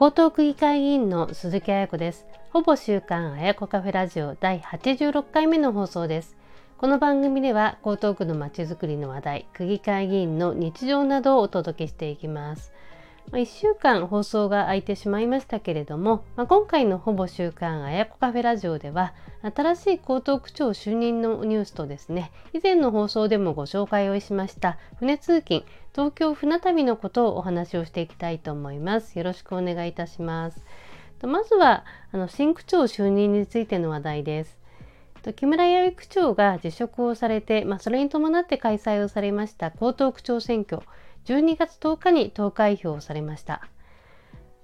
江東区議会議員の鈴木彩子です。ほぼ週刊彩子カフェラジオ第86回目の放送です。この番組では江東区のまちづくりの話題区議会議員の日常などをお届けしていきます。1週間放送が空いてしまいましたけれども、まあ、今回のほぼ週刊あやこカフェラジオでは新しい江東区長就任のニュースとですね以前の放送でもご紹介をしました船通勤東京船旅のことをお話をしていきたいと思います。よろしくお願いいたします。まずはあの新区長就任についての話題です。木村弥生区長が辞職をされて、まあ、それに伴って開催をされました江東区長選挙。12月10日に投開票されました。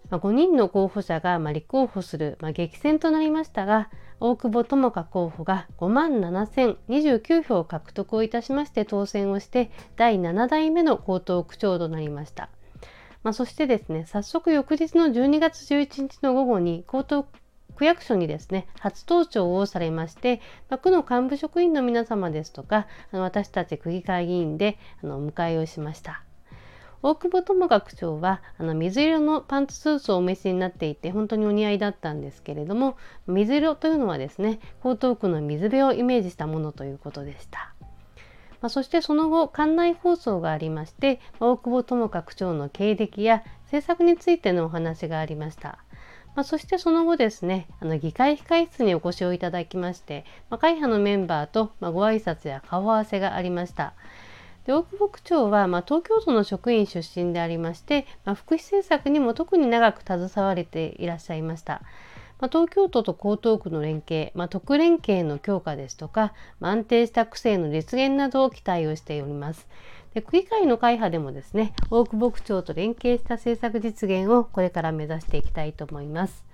まあ、5人の候補者がま立候補する、まあ、激戦となりましたが大久保智香候補が5万7029票獲得をいたしまして当選をして第7代目の江東区長となりました。まあ、そしてですね早速翌日の12月11日の午後に江東区役所にですね初登庁をされまして、まあ、区の幹部職員の皆様ですとかあの私たち区議会議員であの迎えをしました。大久保智学長はあの水色のパンツスーツをお召しになっていて本当にお似合いだったんですけれども水色というのはですね江東区の水辺をイメージしたものということでした。まあ、そしてその後館内放送がありまして大久保智学長の経歴や政策についてのお話がありました。まあ、そしてその後ですねあの議会控室にお越しをいただきまして、まあ、会派のメンバーと、まあ、ご挨拶や顔合わせがありました。で大久保区長は、まあ、東京都の職員出身でありまして、まあ、福祉政策にも特に長く携われていらっしゃいました。まあ、東京都と江東区の連携、まあ、特連携の強化ですとか、まあ、安定した区政の実現などを期待をしております。で区議会の会派でもですね大久保区長と連携した政策実現をこれから目指していきたいと思います。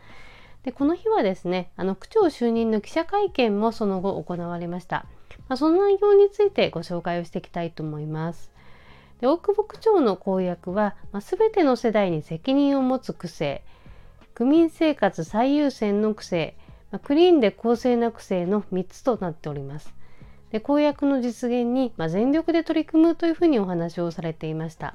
でこの日はですねあの区長就任の記者会見もその後行われました。まあ、その内容についてご紹介をしていきたいと思います。で大久保区長の公約は、まあ、全ての世代に責任を持つ区政区民生活最優先の区政、まあ、クリーンで公正な区政の3つとなっております。で公約の実現に、ま全力で取り組むというふうにお話をされていました。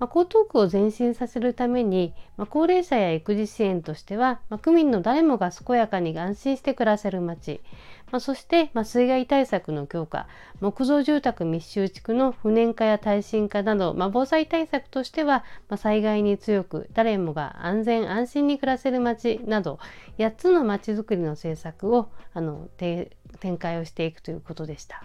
ま、江東区を前進させるために、ま、高齢者や育児支援としては、ま、区民の誰もが健やかに安心して暮らせる街、ま、そして、ま、水害対策の強化木造住宅密集地区の不燃化や耐震化など、ま、防災対策としては、ま、災害に強く誰もが安全安心に暮らせる街など8つの街づくりの政策をあの展開をしていくということでした。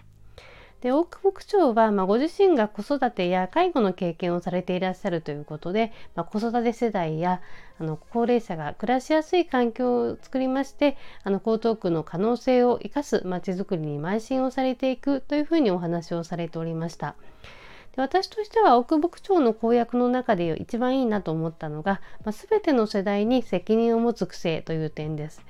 で大久保区長は、まあ、ご自身が子育てや介護の経験をされていらっしゃるということで、まあ、子育て世代やあの高齢者が暮らしやすい環境を作りましてあの江東区の可能性を生かすまちづくりに邁進をされていくというふうにお話をされておりました。で私としては大久保区長の公約の中で一番いいなと思ったのが、まあ、全ての世代に責任を持つ癖という点です。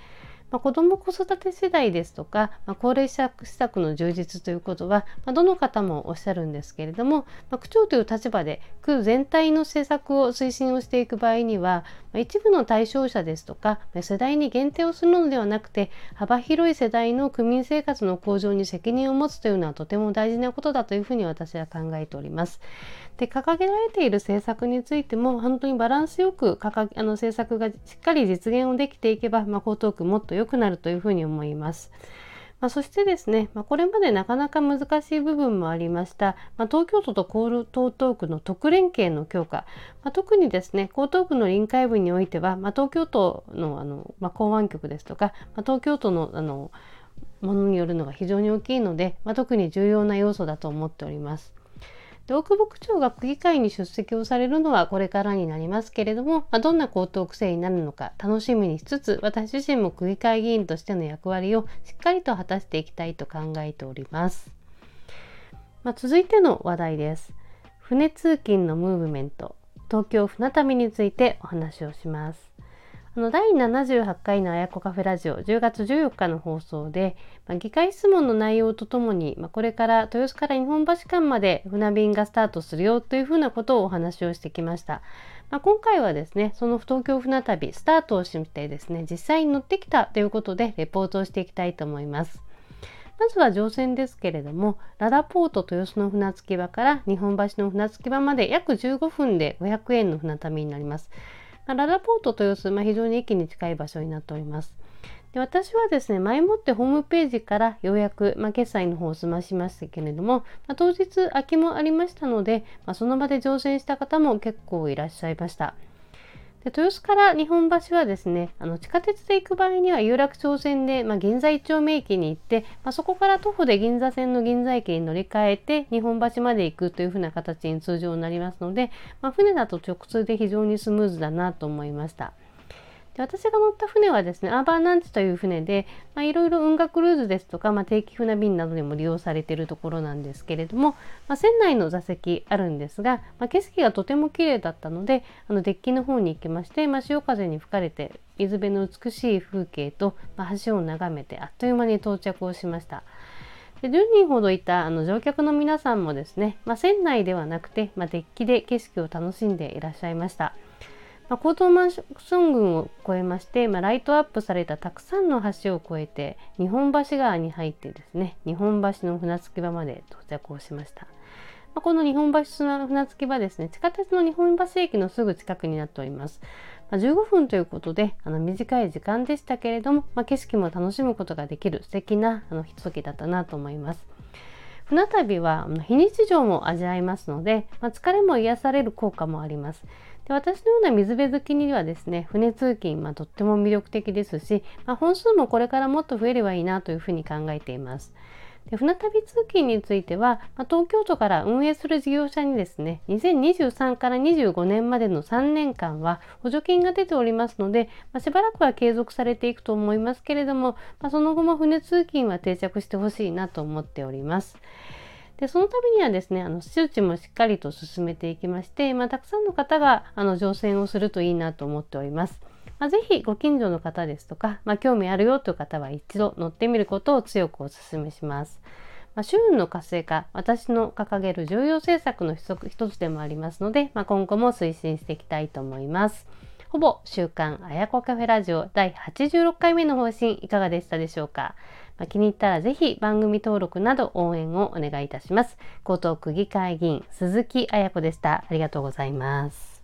まあ、子ども子育て世代ですとか、まあ、高齢者施策の充実ということは、まあ、どの方もおっしゃるんですけれども、ま区長という立場で区全体の政策を推進をしていく場合には、ま一部の対象者ですとか世代に限定をするのではなくて幅広い世代の区民生活の向上に責任を持つというのはとても大事なことだというふうに私は考えております。で掲げられている政策についても本当にバランスよくあの政策がしっかり実現をできていけば、ま、江東区もっと良くなるというふうに思います。まあ、そしてですね、まあ、これまでなかなか難しい部分もありました、まあ、東京都と江東東区の特連携の強化、ま特にですね江東区の臨海部においては、ま東京都のあの、ま港湾局ですとか、ま東京都のあのものによるのが非常に大きいので、ま特に重要な要素だと思っております。で大久保区長が区議会に出席をされるのはこれからになりますけれども、まあ、どんな高等区政になるのか楽しみにしつつ私自身も区議会議員としての役割をしっかりと果たしていきたいと考えております。まあ、続いての話題です。船通勤のムーブメント東京船旅についてお話をします。あの第78回のあやこカフェラジオ10月14日の放送で、まあ、議会質問の内容とともに、まあ、これから豊洲から日本橋間まで船便がスタートするよというふうなことをお話をしてきました。まあ、今回はですね、その東京船旅スタートをしてですね、実際に乗ってきたということでレポートをしていきたいと思います。まずは乗船ですけれども、ラダポート豊洲の船着き場から日本橋の船着き場まで約15分で500円の船旅になります。まあ、ララポート豊洲、まあ、非常に駅に近い場所になっております。で私はですね前もってホームページからようやく、まあ、決済の方を済ましましたけれども、まあ、当日空きもありましたので、まあ、その場で乗船した方も結構いらっしゃいました。で豊洲から日本橋はですねあの地下鉄で行く場合には有楽町線で、まあ、銀座一丁目駅に行って、まあ、そこから徒歩で銀座線の銀座駅に乗り換えて日本橋まで行くというふうな形に通常になりますので、まあ、船だと直通で非常にスムーズだなと思いました。で私が乗った船はですねアーバーナンチという船でいろいろ運河クルーズですとか、まあ、定期船便などでも利用されているところなんですけれども、まあ、船内の座席あるんですが、まあ、景色がとても綺麗だったのであのデッキの方に行きまして、ま、潮風に吹かれて水辺の美しい風景と、ま、橋を眺めてあっという間に到着をしました。で10人ほどいたあの乗客の皆さんもですね、ま、船内ではなくて、ま、デッキで景色を楽しんでいらっしゃいました。まあ、高等マンション群を越えまして、まあ、ライトアップされたたくさんの橋を越えて日本橋川に入ってですね日本橋の船着き場まで到着をしました。まあ、この日本橋の船着き場ですね地下鉄の日本橋駅のすぐ近くになっております。まあ、15分ということであの短い時間でしたけれども、まあ、景色も楽しむことができる素敵なあのひとときだったなと思います。船旅は非日常も味わえますので、まあ、疲れも癒される効果もあります。で私のような水辺好きにはですね船通勤、まあ、とっても魅力的ですし、まあ、本数もこれからもっと増えればいいなというふうに考えています。で船旅通勤については、まあ、東京都から運営する事業者にですね2023から25年までの3年間は補助金が出ておりますので、まあ、しばらくは継続されていくと思いますけれども、まあ、その後も船通勤は定着してほしいなと思っております。でそのためにはですねあの周知もしっかりと進めていきまして、まあ、たくさんの方があの乗船をするといいなと思っております。まあ、ぜひご近所の方ですとか、まあ、興味あるよという方は一度乗ってみることを強くお勧めします。まあ、周運の活性化、私の掲げる重要政策の一つでもありますので、まあ、今後も推進していきたいと思います。ほぼ週刊あやこカフェラジオ第86回目の方針いかがでしたでしょうか？まあ、気に入ったらぜひ番組登録など応援をお願いいたします。江東区議会議員鈴木彩子でした。ありがとうございます。